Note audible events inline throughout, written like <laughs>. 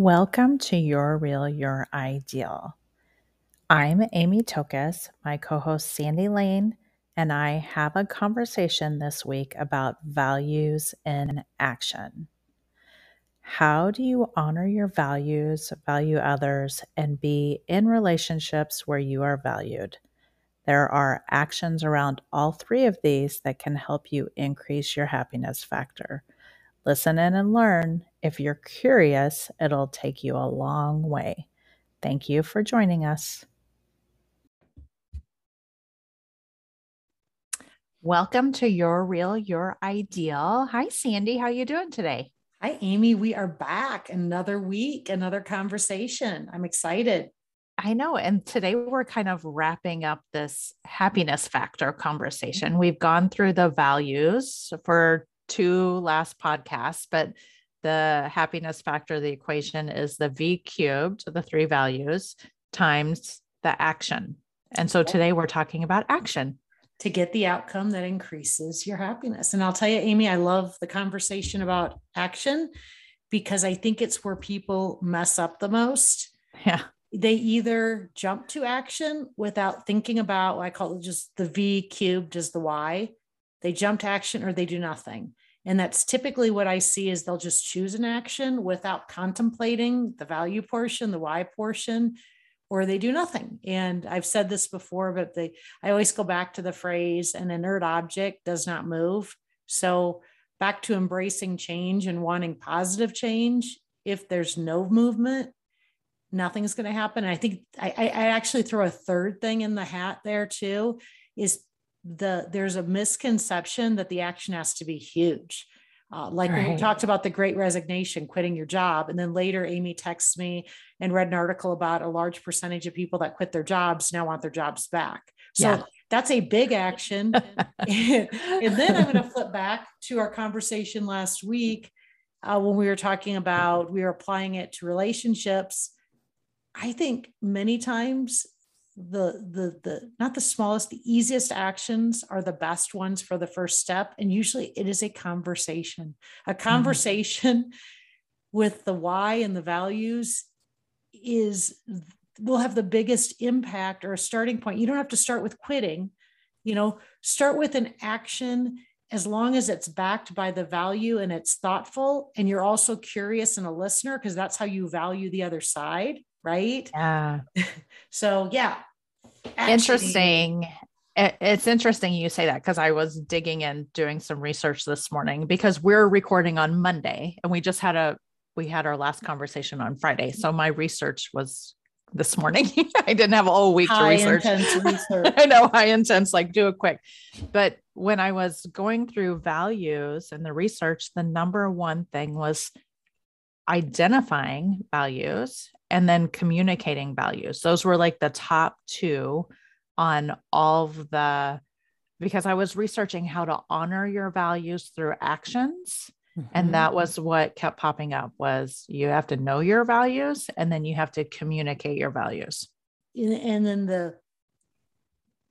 Welcome to Your Real, Your Ideal. I'm Amy Tokus, my co host Sandy Lane, and I have a conversation this week about values in action. How do you honor your values, value others, and be in relationships where you are valued? There are actions around all three of these that can help you increase your happiness factor. Listen in and learn. If you're curious, it'll take you a long way. Thank you for joining us. Welcome to Your Real, Your Ideal. Hi, Sandy. How you doing today? Hi, Amy. We are back another week, another conversation. I'm excited. I know. And today we're kind of wrapping up this happiness factor conversation. We've gone through the values for two last podcasts, but the happiness factor of the equation is the V cubed, the three values, times the action. And so today we're talking about action. To get the outcome that increases your happiness. And I'll tell you, Amy, I love the conversation about action because I think it's where people mess up the most. Yeah. They either jump to action without thinking about, I call it just the V cubed is the Y. They jump to action or they do nothing. And that's typically what I see is they'll just choose an action without contemplating the value portion, the why portion, or they do nothing. And I've said this before, but they I always go back to the phrase an inert object does not move. So back to embracing change and wanting positive change. If there's no movement, nothing's going to happen. And I think I, I actually throw a third thing in the hat there too is the there's a misconception that the action has to be huge. Uh, like right. when we talked about the great resignation, quitting your job. And then later, Amy texts me and read an article about a large percentage of people that quit their jobs now want their jobs back. So yeah. that's a big action. <laughs> and, then I'm going to flip back to our conversation last week uh, when we were talking about we were applying it to relationships. I think many times the the the not the smallest the easiest actions are the best ones for the first step. And usually it is a conversation. A mm-hmm. conversation mm-hmm. with the why and the values is will have the biggest impact or a starting point. You don't have to start with quitting. You know start with an action as long as it's backed by the value and it's thoughtful and you're also curious and a listener because that's how you value the other side right? Yeah. <laughs> So yeah Actually, interesting it's interesting you say that because I was digging and doing some research this morning because we're recording on Monday and we just had a we had our last conversation on Friday. So my research was this morning. <laughs> I didn't have a whole week high to research. <laughs> research. I know high intense, like do it quick. But when I was going through values and the research, the number one thing was identifying values and then communicating values. Those were like the top two on all of the, because I was researching how to honor your values through actions. Mm-hmm. And that was what kept popping up was you have to know your values and then you have to communicate your values. And then the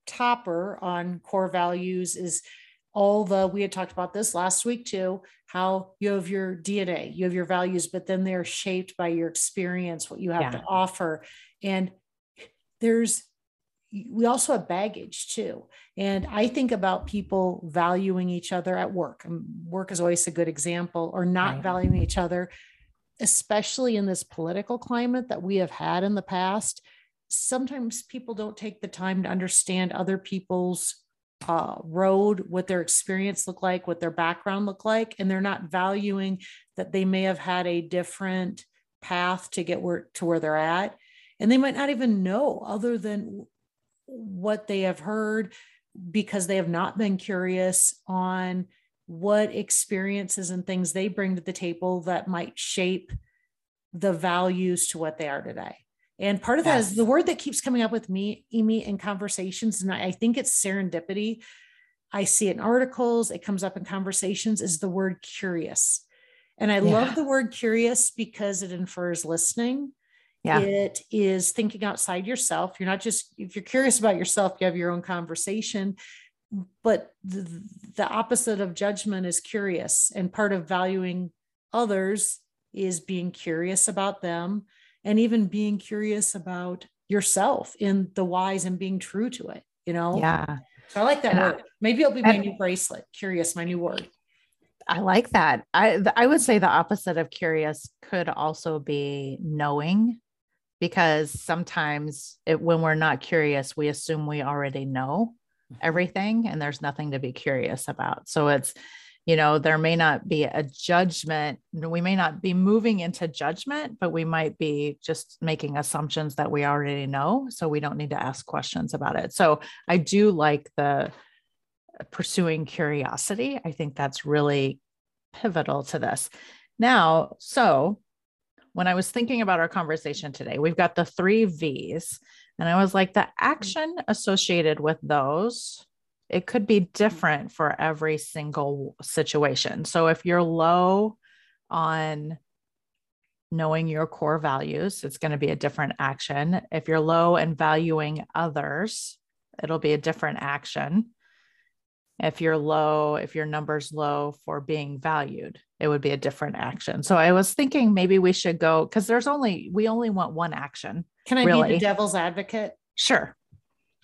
topper on core values is all the we had talked about this last week too how you have your dna you have your values but then they're shaped by your experience what you have yeah. to offer and there's we also have baggage too and i think about people valuing each other at work and work is always a good example or not right. valuing each other especially in this political climate that we have had in the past sometimes people don't take the time to understand other people's uh, road, what their experience looked like, what their background looked like, and they're not valuing that they may have had a different path to get where to where they're at, and they might not even know other than what they have heard because they have not been curious on what experiences and things they bring to the table that might shape the values to what they are today. And part of yes. that is the word that keeps coming up with me, Amy, in conversations, and I think it's serendipity. I see it in articles, it comes up in conversations, is the word curious. And I yeah. love the word curious because it infers listening. Yeah. It is thinking outside yourself. You're not just, if you're curious about yourself, you have your own conversation. But the, the opposite of judgment is curious. And part of valuing others is being curious about them and even being curious about yourself in the whys and being true to it, you know? Yeah. So I like that and word. Maybe it'll be my new bracelet. Curious, my new word. I like that. I I would say the opposite of curious could also be knowing because sometimes it, when we're not curious, we assume we already know mm-hmm. everything and there's nothing to be curious about. So it's you know, there may not be a judgment. We may not be moving into judgment, but we might be just making assumptions that we already know. So we don't need to ask questions about it. So I do like the pursuing curiosity. I think that's really pivotal to this. Now, so when I was thinking about our conversation today, we've got the three V's, and I was like, the mm. action associated with those, it could be different for every single situation. So if you're low on knowing your core values, it's going to be a different action. If you're low in valuing others, it'll be a different action if you're low, if your number's low for being valued, it would be a different action. So I was thinking maybe we should go because there's only, we only want one action. Can I really. be the devil's advocate? Sure.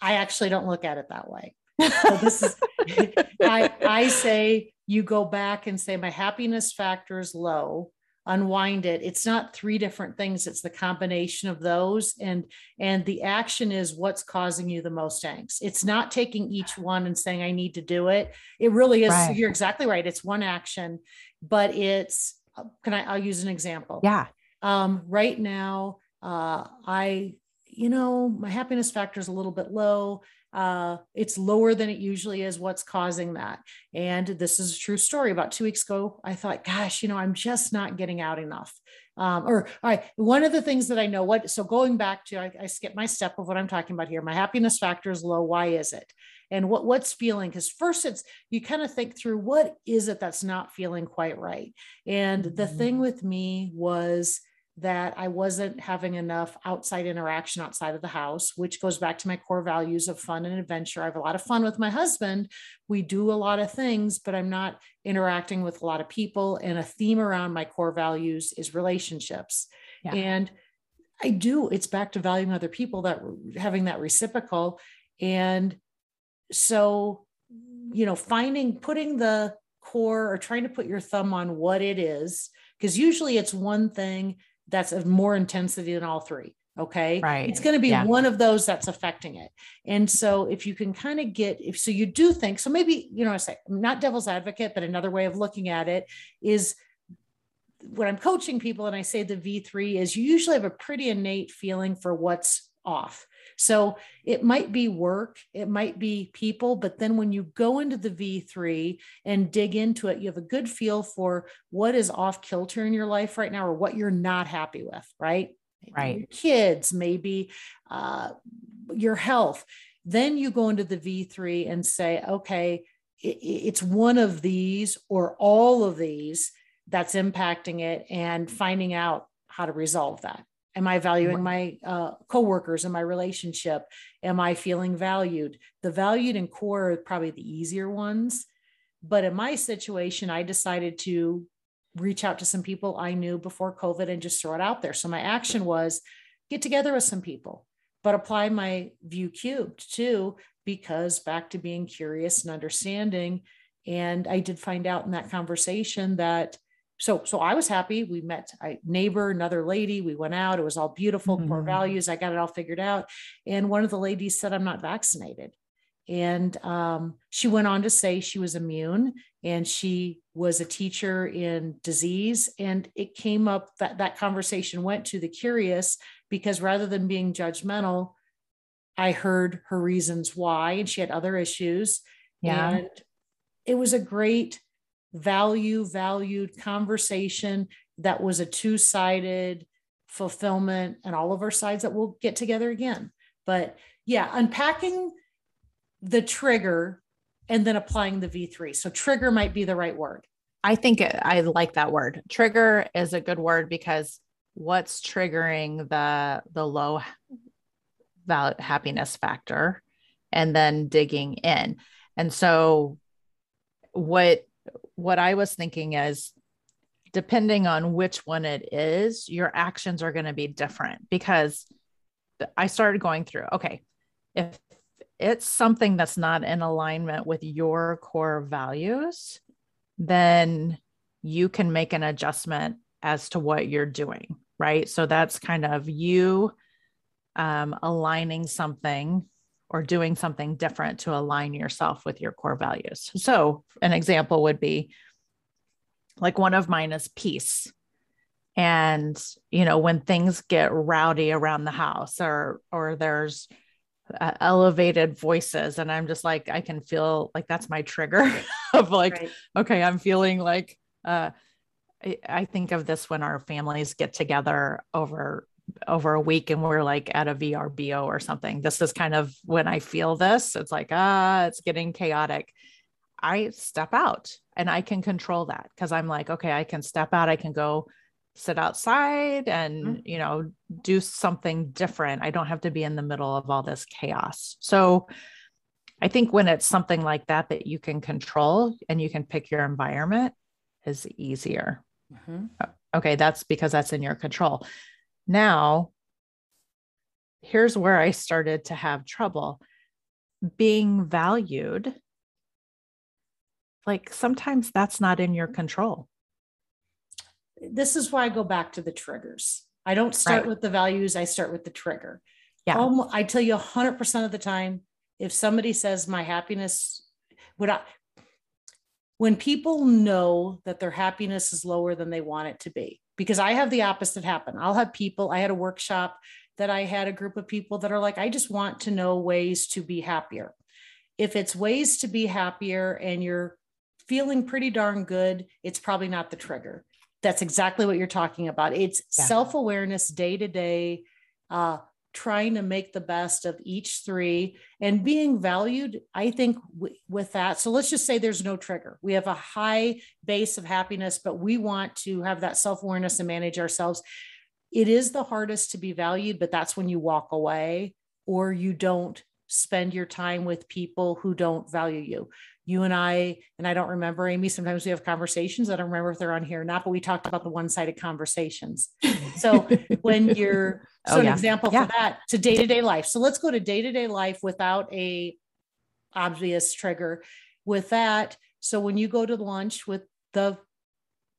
I actually don't look at it that way. So this is, <laughs> I, I say you go back and say my happiness factor is low. Unwind it. It's not three different things. It's the combination of those. And and the action is what's causing you the most angst. It's not taking each one and saying i need to do it. It really is. Right. you're exactly right. It's one action but it's can i i'll use an example. Yeah. Um right now uh i you know my happiness factor is a little bit low uh, it's lower than it usually is. What's causing that? And this is a true story. About two weeks ago, I thought, gosh, you know, I'm just not getting out enough. Um, or all right, one of the things that I know what, so going back to, I, I skip my step of what I'm talking about here. My happiness factor is low. Why is it? And what what's feeling? Because first it's you kind of think through what is it that's not feeling quite right. And the thing with me was that I wasn't having enough outside interaction outside of the house, which goes back to my core values of fun and adventure. I have a lot of fun with my husband. We do a lot of things, but I'm not interacting with a lot of people. And a theme around my core values is relationships. Yeah. And I do, it's back to valuing other people that having that reciprocal. And so, you know, finding, putting the core or trying to put your thumb on what it is, because usually it's one thing that's of more intensity than all three. Okay. Right. It's going to be yeah. one of those that's affecting it. And so if you can kind of get, if so you do think, so maybe, you know, I say, I'm not devil's advocate, but another way of looking at it is when I'm coaching people and I say the V3 is you usually have a pretty innate feeling for what's off. So it might be work, it might be people, but then when you go into the V3 and dig into it, you have a good feel for what is off kilter in your life right now or what you're not happy with, right? Maybe right. kids, maybe uh, your health. Then you go into the V3 and say, okay, it's one of these or all of these that's impacting it and finding out how to resolve that. Am I valuing my uh, coworkers and my relationship? Am I feeling valued? The valued and core are probably the easier ones. But in my situation, I decided to reach out to some people I knew before COVID and just throw it out there. So my action was get together with some people, but apply my V cubed too, because back to being curious and understanding. And I did find out in that conversation that so so i was happy. We met a neighbor another lady we went out it was all beautiful mm-hmm. core values i got it all figured out. And one of the ladies said i'm not vaccinated. And um, she went on to say she was immune and she was a teacher in disease. And it came up that that conversation went to the curious because rather than being judgmental i heard her reasons why and she had other issues. Yeah. And it was a great value valued conversation that was a two sided fulfillment and all of our sides that we'll get together again. But yeah, unpacking the trigger and then applying the V3. So trigger might be the right word. I think I like that word. Trigger is a good word because what's triggering the the low val- happiness factor and then digging in. And so what what I was thinking is depending on which one it is, your actions are going to be different because I started going through, okay, if it's something that's not in alignment with your core values, then you can make an adjustment as to what you're doing, right? So that's kind of you um, aligning something or doing something different to align yourself with your core values. So, an example would be like one of mine is peace. And, you know, when things get rowdy around the house or, or there's uh, elevated voices, and I'm just like, I can feel like that's my trigger <laughs> of like, right. okay, I'm feeling like, uh, I, I think of this when our families get together over over a week and we're like at a VRBO or something. This is kind of when I feel this. It's like, ah, it's getting chaotic. I step out and I can control that because I'm like, okay, I can step out, I can go sit outside and, mm-hmm. you know, do something different. I don't have to be in the middle of all this chaos. So I think when it's something like that that you can control and you can pick your environment is easier. Mm-hmm. Okay, that's because that's in your control. Now, here's where I started to have trouble being valued like sometimes that's not in your control. This is why I go back to the triggers. I don't start right. with the values, I start with the trigger. Yeah. Um, I tell you 100% of the time, if somebody says my happiness, would I, when people know that their happiness is lower than they want it to be, because I have the opposite happen. I'll have people, I had a workshop that I had a group of people that are like, I just want to know ways to be happier. If it's ways to be happier and you're feeling pretty darn good, it's probably not the trigger. That's exactly what you're talking about. It's yeah. self awareness day to day, uh, trying to make the best of each three and being valued. I think w- with that. So let's just say there's no trigger. We have a high base of happiness, but we want to have that self awareness and manage ourselves. It is the hardest to be valued, but that's when you walk away or you don't spend your time with people who don't value you you and I, and I don't remember, Amy, sometimes we have conversations. I don't remember if they're on here or not, but we talked about the one sided conversations. So <laughs> when you're, oh, so oh, yeah. an example yeah. for that to day to day life. So let's go to day to day life without a obvious trigger with that. So when you go to lunch with the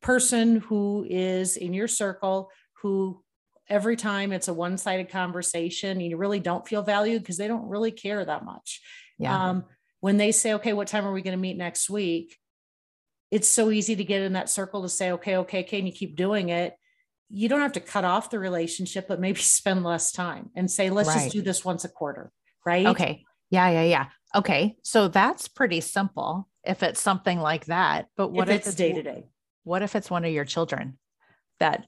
person who is in your circle, who every time it's a one sided conversation, you really don't feel valued because they don't really care that much. Yeah. Um, when they say, okay, what time are we going to meet next week? It's so easy to get in that circle to say, okay, okay, okay, and you keep doing it. You don't have to cut off the relationship, but maybe <laughs> spend less time and say, let's right. just do this once a quarter. Right. Okay. Yeah. Yeah. Yeah. Okay. So that's pretty simple if it's something like that. But what if, if it's day to day? What if it's one of your children that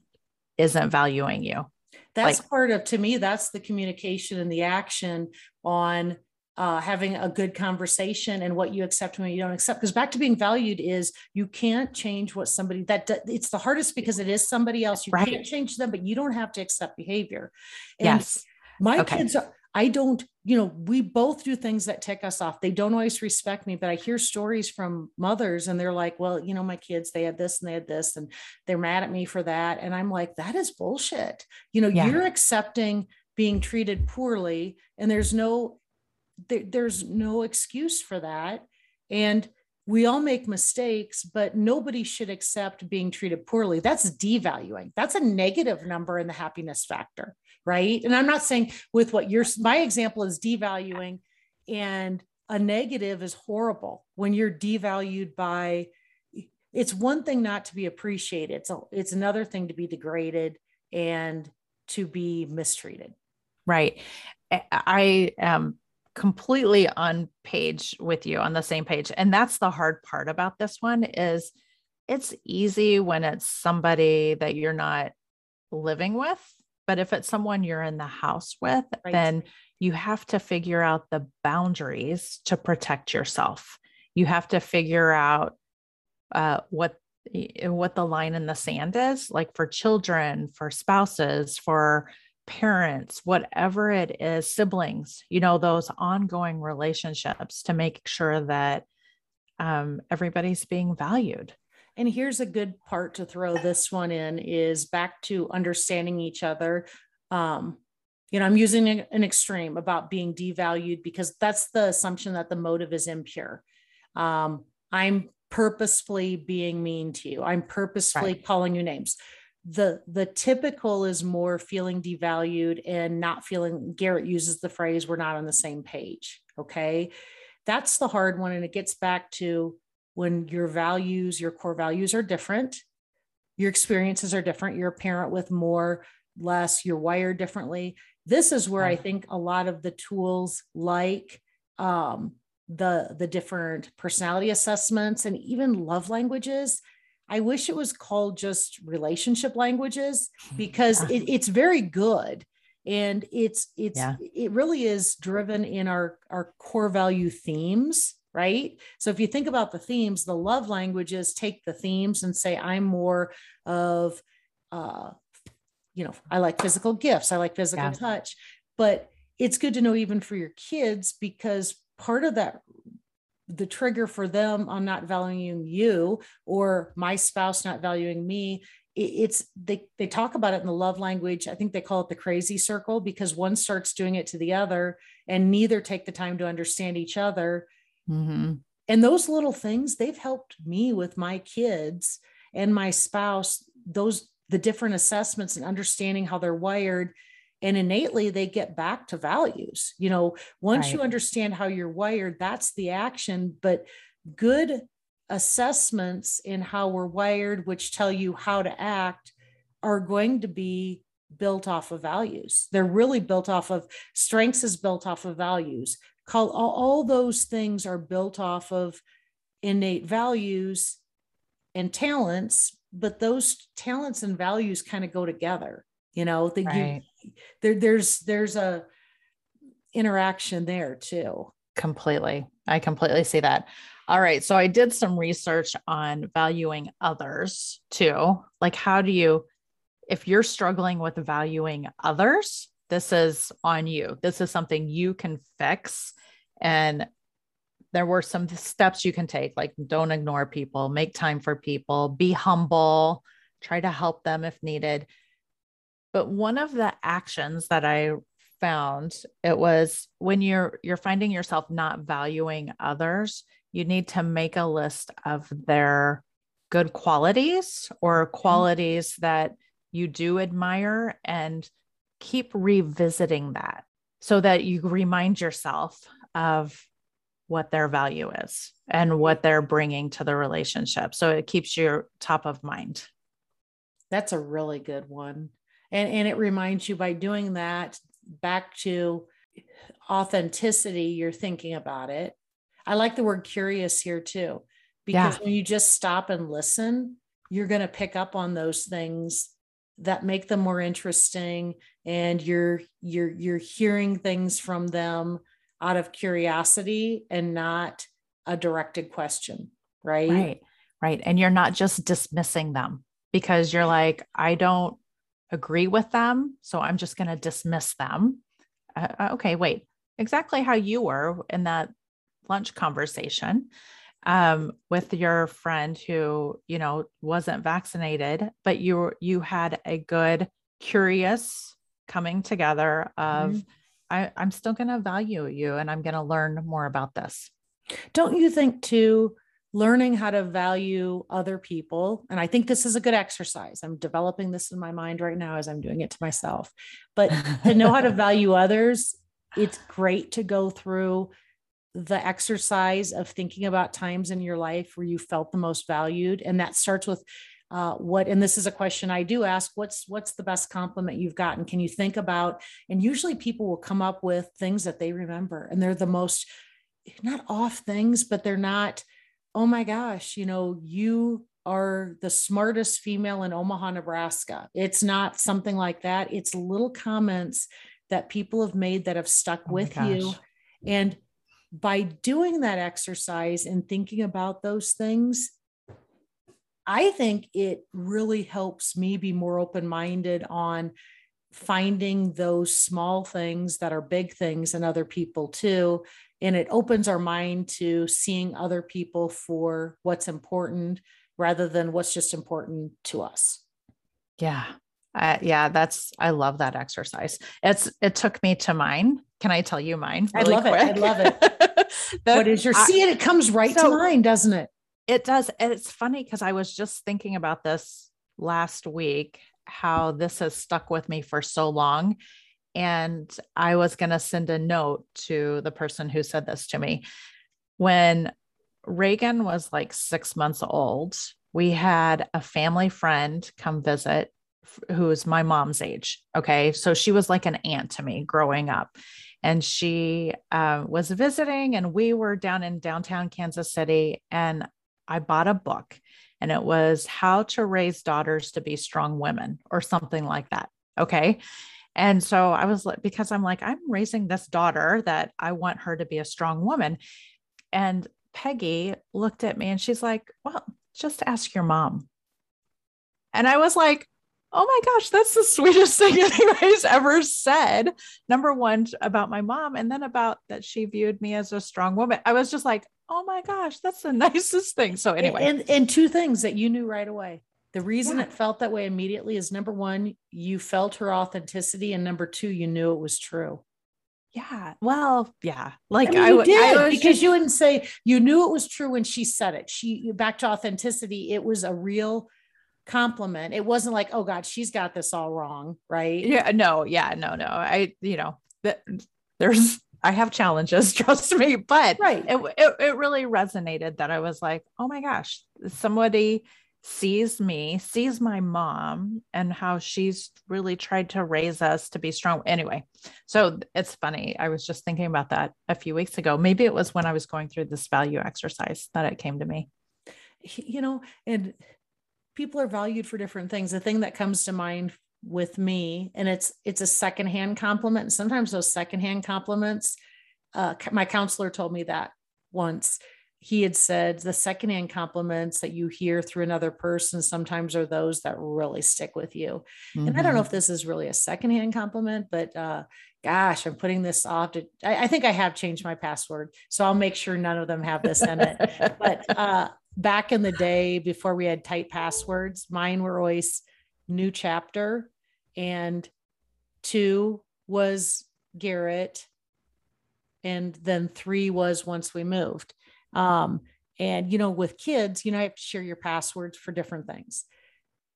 isn't valuing you? That's like, part of, to me, that's the communication and the action on uh, having a good conversation and what you accept and what you don't accept. Because back to being valued is you can't change what somebody that it's the hardest because it is somebody else. You right. can't change them, but you don't have to accept behavior. And yes. My okay. kids are, I don't, you know, we both do things that tick us off. They don't always respect me, but I hear stories from mothers and they're like, well, you know, my kids, they had this and they had this and they're mad at me for that. And I'm like, that is bullshit. You know, yeah. you're accepting being treated poorly and there's no there, there's no excuse for that. And we all make mistakes, but nobody should accept being treated poorly. That's devaluing. That's a negative number in the happiness factor, right? And I'm not saying with what your my example is devaluing and a negative is horrible when you're devalued by it's one thing not to be appreciated. It's it's another thing to be degraded and to be mistreated. Right. I am completely on page with you on the same page and that's the hard part about this one is it's easy when it's somebody that you're not living with but if it's someone you're in the house with right. then you have to figure out the boundaries to protect yourself you have to figure out uh, what what the line in the sand is like for children for spouses for parents, whatever it is, siblings, you know, those ongoing relationships to make sure that um, everybody's being valued. And here's a good part to throw this one in is back to understanding each other. Um, you know i'm using an extreme about being devalued because that's the assumption that the motive is impure. Um, i'm purposefully being mean to you. I'm purposefully right. calling you names. The the typical is more feeling devalued and not feeling garrett uses the phrase we're not on the same page okay? That's the hard one and it gets back to when your values your core values are different your experiences are different you're a parent with more less you're wired differently. This is where i think a lot of the tools like um, the the different personality assessments and even love languages i wish it was called just relationship languages because yeah. it, it's very good. And it's it's yeah. it really is driven in our our core value themes right? So if you think about the themes the love languages take the themes and say i'm more of uh you know i like physical gifts i like physical yeah. touch. But it's good to know even for your kids because part of that the trigger for them on not valuing you or my spouse not valuing me it's they they talk about it in the love language. I think they call it the crazy circle because one starts doing it to the other and neither take the time to understand each other mm-hmm. and those little things they've helped me with my kids and my spouse those the different assessments and understanding how they're wired. And innately they get back to values. You know once right. you understand how you're wired that's the action. But good assessments in how we're wired which tell you how to act are going to be built off of values. They're really built off of strengths is built off of values all, all those things are built off of innate values and talents but those talents and values kind of go together you know the, right. you, there, there's there's a interaction there too. Completely. I completely see that. All right so i did some research on valuing others too. Like how do you if you're struggling with valuing others this is on you. This is something you can fix and there were some steps you can take like don't ignore people make time for people be humble try to help them if needed but one of the actions that i found it was when you're you're finding yourself not valuing others you need to make a list of their good qualities or mm-hmm. qualities that you do admire and keep revisiting that so that you remind yourself of what their value is and what they're bringing to the relationship. So it keeps you top of mind. That's a really good one. And, and it reminds you by doing that back to authenticity, you're thinking about it. I like the word curious here too, because yeah. when you just stop and listen, you're going to pick up on those things that make them more interesting and you're you're you're hearing things from them out of curiosity and not a directed question, right? Right. Right. And you're not just dismissing them because you're like, I don't agree with them. So I'm just going to dismiss them. Uh, uh, okay. Wait, exactly how you were in that lunch conversation um, with your friend who, you know, wasn't vaccinated, but you, you had a good, curious coming together of, mm-hmm I, I'm still going to value you and I'm going to learn more about this. Don't you think, too, learning how to value other people? And I think this is a good exercise. I'm developing this in my mind right now as I'm doing it to myself. But to know how to <laughs> value others, it's great to go through the exercise of thinking about times in your life where you felt the most valued. And that starts with uh, what and this is a question i do ask what's what's the best compliment you've gotten? Can you think about and usually people will come up with things that they remember and they're the most not off things but they're not oh my gosh you know you are the smartest female in omaha nebraska. It's not something like that. It's little comments that people have made that have stuck oh with you. and by doing that exercise and thinking about those things I think it really helps me be more open minded on finding those small things that are big things in other people too. And it opens our mind to seeing other people for what's important rather than what's just important to us. Yeah. Uh, yeah, that's I love that exercise. It's it took me to mine. Can I tell you mine? Really I love quick? it. I love it. <laughs> the, what is your I, see it? It comes right so, to mind, doesn't it? It does. And it's funny because I was just thinking about this last week, how this has stuck with me for so long. And I was going to send a note to the person who said this to me. When Reagan was like six months old, we had a family friend come visit who is my mom's age. Okay. So she was like an aunt to me growing up. And she uh, was visiting, and we were down in downtown Kansas City. And I bought a book, and it was How to Raise Daughters to Be Strong Women or something like that. Okay. And so I was like, because I'm like, I'm raising this daughter that I want her to be a strong woman. And Peggy looked at me and she's like, Well, just ask your mom. And I was like, Oh my gosh, that's the <laughs> sweetest thing anybody's ever said. Number one, about my mom, and then about that she viewed me as a strong woman. I was just like, oh my gosh, that's the <laughs> nicest thing. So, anyway. And, and two things that you knew right away. The reason yeah. it felt that way immediately is number one, you felt her authenticity, and number two, you knew it was true. Yeah. Well, yeah. Like I, mean, I did I because just, you wouldn't say you knew it was true when she said it. She back to authenticity. It was a real compliment. It wasn't like, oh God, she's got this all wrong, right? Yeah. No. Yeah. No. No. I. You know there's. I have challenges, <laughs> trust me, but right. It, it it really resonated that I was like, oh my gosh, somebody sees me, sees my mom and how she's really tried to raise us to be strong. Anyway, so it's funny. I was just thinking about that a few weeks ago. Maybe it was when I was going through this value exercise that it came to me. You know, and people are valued for different things. The thing that comes to mind with me, and it's it's a secondhand compliment. And sometimes those secondhand compliments, uh, my counselor told me that once he had said the secondhand compliments that you hear through another person sometimes are those that really stick with you. Mm-hmm. And I don't know mm-hmm. if this is really a secondhand compliment, but uh, gosh, I'm putting this off to, I, I, think I have changed my password. So I'll make sure none of them have this in it. but uh, back in the day, before we had tight passwords, mine were always new chapter and two was Garrett. And then three was once we moved. Um, and, you know, with kids, you know, I have to share your passwords for different things.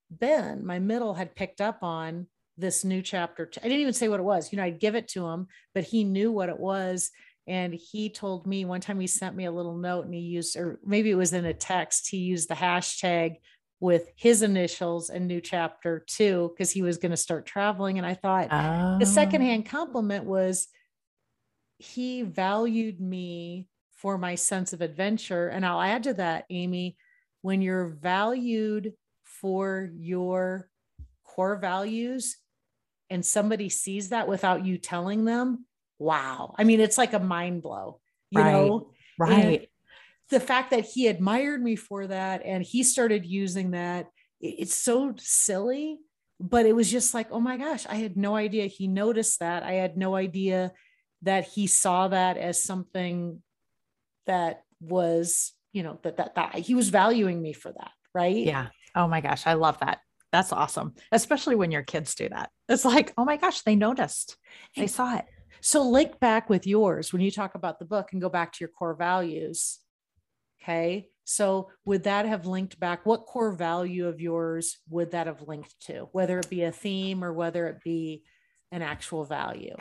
Ben, my middle, had picked up on this new chapter. I didn't even say what it was. You know, I'd give it to him, but he knew what it was. And he told me one time he sent me a little note and he used, or maybe it was in a text, he used the hashtag with his initials and new chapter two because he was going to start traveling. And I thought oh. the secondhand compliment was he valued me for my sense of adventure. And I'll add to that, Amy, when you're valued for your core values and somebody sees that without you telling them, wow. I mean, it's like a mind blow, you right. know? Right. And the fact that he admired me for that and he started using that, it's so silly, but it was just like, oh my gosh, I had no idea he noticed that. I had no idea that he saw that as something that was, you know, that that that he was valuing me for that, right? Yeah. Oh my gosh, I love that. That's awesome. Especially when your kids do that. It's like, oh my gosh, they noticed. They saw it. So link back with yours when you talk about the book and go back to your core values. Okay. So would that have linked back? What core value of yours would that have linked to, whether it be a theme or whether it be an actual value?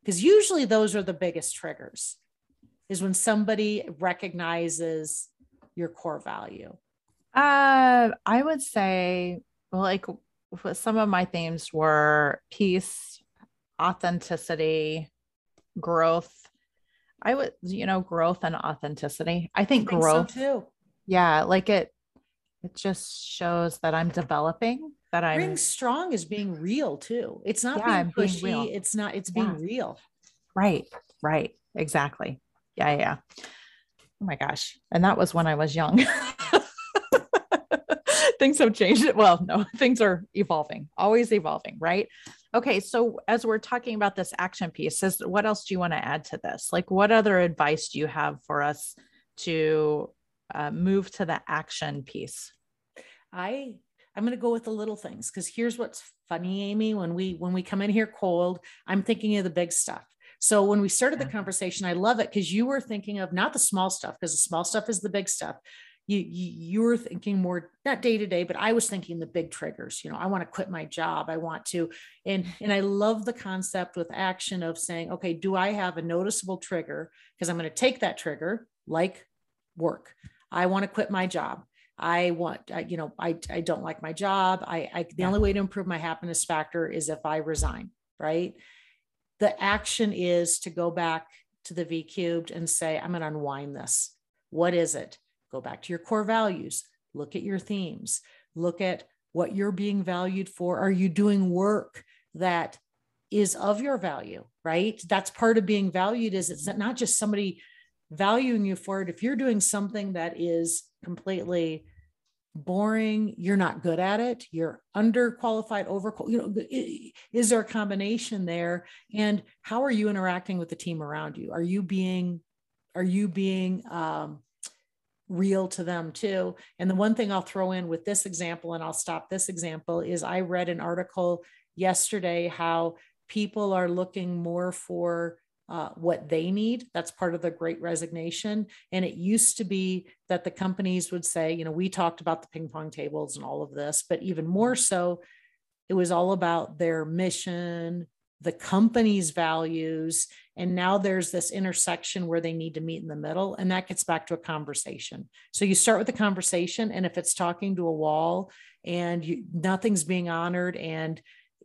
Because usually those are the biggest triggers is when somebody recognizes your core value? Uh, I would say, like, some of my themes were peace, authenticity, growth. I would, you know, growth and authenticity. I think, I think growth so too. Yeah, like it. It just shows that I'm developing. That I'm being strong is being real too. It's not yeah, being pushy. Being it's not. It's being yeah. real. Right. Right. Exactly yeah, yeah. Oh my gosh. And that was when I was young. <laughs> things have changed. Well, no, <laughs> things are evolving, always evolving, right? Okay, so as we're talking about this action piece, is what else do you want to add to this? Like, what other advice do you have for us to uh, move to the action piece? I I'm going to go with the little things because here's what's funny, Amy. When we when we come in here cold, I'm thinking of the big stuff. So when we started the conversation, I love it because you were thinking of not the small stuff because the small stuff is the big stuff. You, you you were thinking more not day to day, but I was thinking the big triggers. You know, I want to quit my job. I want to, and <laughs> and I love the concept with action of saying, okay, do I have a noticeable trigger? Because I'm going to take that trigger, like work. I want to quit my job. I want, I, you know, I, I don't like my job. I, I the yeah. only way to improve my happiness factor is if I resign, right? The action is to go back to the V cubed and say, I'm going to unwind this. What is it? Go back to your core values. Look at your themes. Look at what you're being valued for. Are you doing work that is of your value, right? That's part of being valued is it's not just somebody valuing you for it. If you're doing something that is completely boring, you're not good at it, you're underqualified, over, you know, is there a combination there? And how are you interacting with the team around you? Are you being, are you being, um, real to them too. And the one thing I'll throw in with this example, and I'll stop this example, is I read an article yesterday how people are looking more for uh, what they need. That's part of the great resignation. And it used to be that the companies would say, you know, we talked about the ping pong tables and all of this, but even more so, it was all about their mission, the company's values. And now there's this intersection where they need to meet in the middle. And that gets back to a conversation. So you start with the conversation. And if it's talking to a wall and you, nothing's being honored and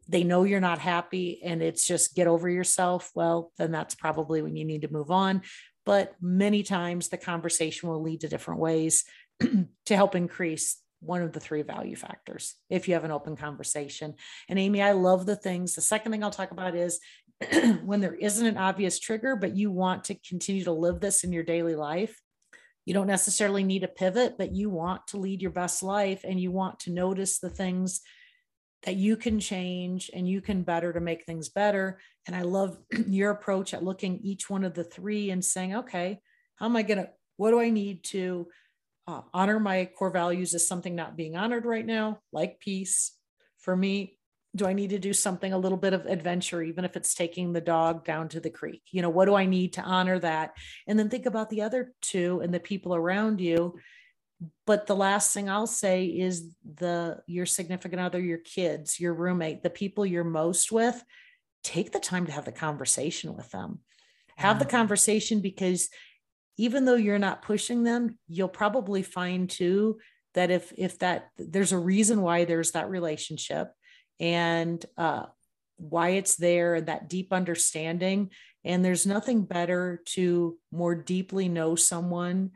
they know you're not happy and it's just get over yourself, well, then that's probably when you need to move on. But many times the conversation will lead to different ways <clears throat> to help increase one of the three value factors if you have an open conversation. And Amy, I love the things. The second thing I'll talk about is <clears throat> when there isn't an obvious trigger, but you want to continue to live this in your daily life. You don't necessarily need a pivot, but you want to lead your best life and you want to notice the things that you can change and you can better to make things better. And I love <clears throat> your approach at looking each one of the three and saying, okay, how am I going to, what do I need to uh, honor my core values is something not being honored right now, like peace? For me, do I need to do something a little bit of adventure, even if it's taking the dog down to the creek? You know, what do I need to honor that? And then think about the other two and the people around you but the last thing I'll say is the your significant other, your kids, your roommate, the people you're most with, take the time to have the conversation with them. Have the conversation because even though you're not pushing them, you'll probably find too that if if that there's a reason why there's that relationship and uh, why it's there and that deep understanding. And there's nothing better to more deeply know someone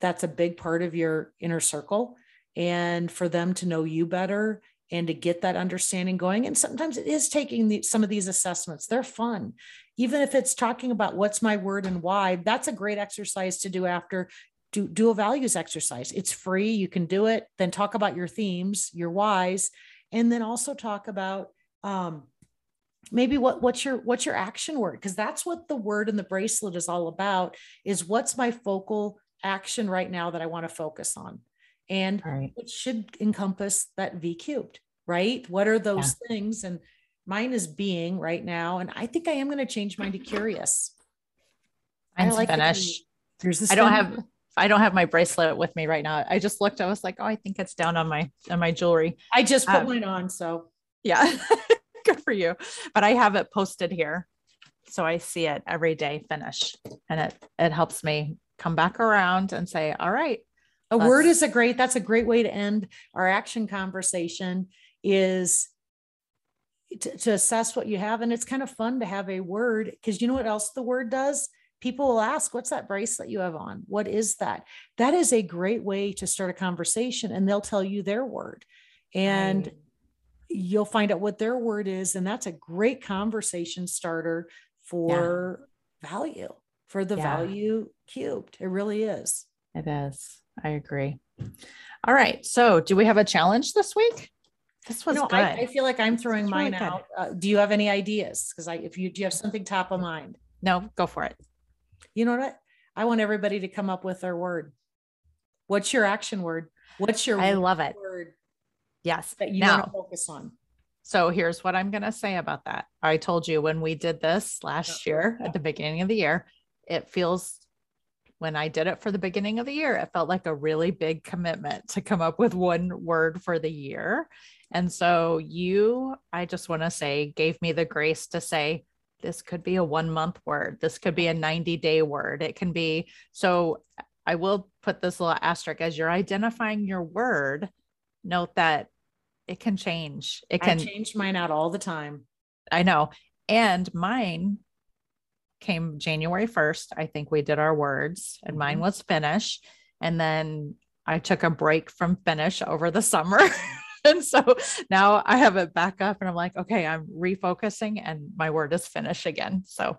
that's a big part of your inner circle and for them to know you better and to get that understanding going. And sometimes it is taking the, some of these assessments. They're fun. Even if it's talking about what's my word and why that's a great exercise to do after do, do a values exercise. It's free. You can do it. Then talk about your themes your whys and then also talk about um, maybe what what's your what's your action word? Because that's what the word in the bracelet is all about is what's my focal action right now that I want to focus on. And right. it should encompass that V cubed, right? What are those yeah. things? And mine is being right now. And I think I am going to change mine to curious. Mine's I like finish. There's this I don't have I don't have my bracelet with me right now. I just looked, I was like, oh, I think it's down on my on my jewelry. I just put um, mine on. So yeah. <laughs> Good for you. But I have it posted here. So I see it every day finish. And it it helps me come back around and say, all right. A word is a great, that's a great way to end our action conversation is to, to assess what you have. And it's kind of fun to have a word because you know what else the word does? People will ask, what's that bracelet you have on? What is that? That is a great way to start a conversation and they'll tell you their word. And right. you'll find out what their word is. And that's a great conversation starter for yeah. value for the yeah. value cubed. It really is. It is. I agree. All right. So, do we have a challenge this week? This was you know, good. I, I, feel like I'm throwing this mine really out. Uh, do you have any ideas? Because I, if you do, you have something top of mind. No, go for it. You know what? I want everybody to come up with their word. What's your action word? What's your? I love it. Word Yes. that you Now- want to focus on. So here's what I'm going to say about that. I told you when we did this last year at the beginning of the year, it feels when I did it for the beginning of the year, it felt like a really big commitment to come up with one word for the year. And so you, I just want to say, gave me the grace to say, this could be a one month word. This could be a 90 day word. It can be. So I will put this little asterisk as you're identifying your word, note that it can change. It I can change mine out all the time. I know. And mine came January 1st. I think we did our words, and mine Mhm. was finish. And then I took a break from finish over the summer. and so now I have it back up, and I'm like, okay, I'm refocusing, and my word is finish again. So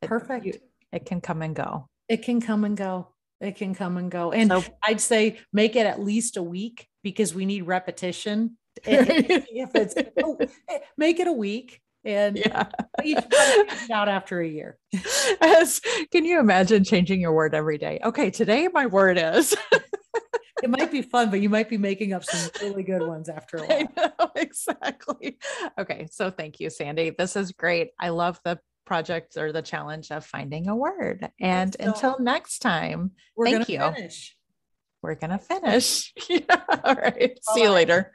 it- Perfect. you- it can come and go. It can come and go. It can come and go. And So- I'd say make it at least a week because we need repetition. if it's oh, eh, make it a week and yeah. you should <laughs> it out after a year. As, can you imagine changing your word every day? Okay, today my word is. It might be fun, but you might be making up some really good ones after a <laughs> while. know <laughs> exactly. Okay, so thank you, Sandy. This is great. I love the project or the challenge of finding a word. And so- until next time, We're Thank gonna you. finish. we're gonna finish. yeah. All right. See you later.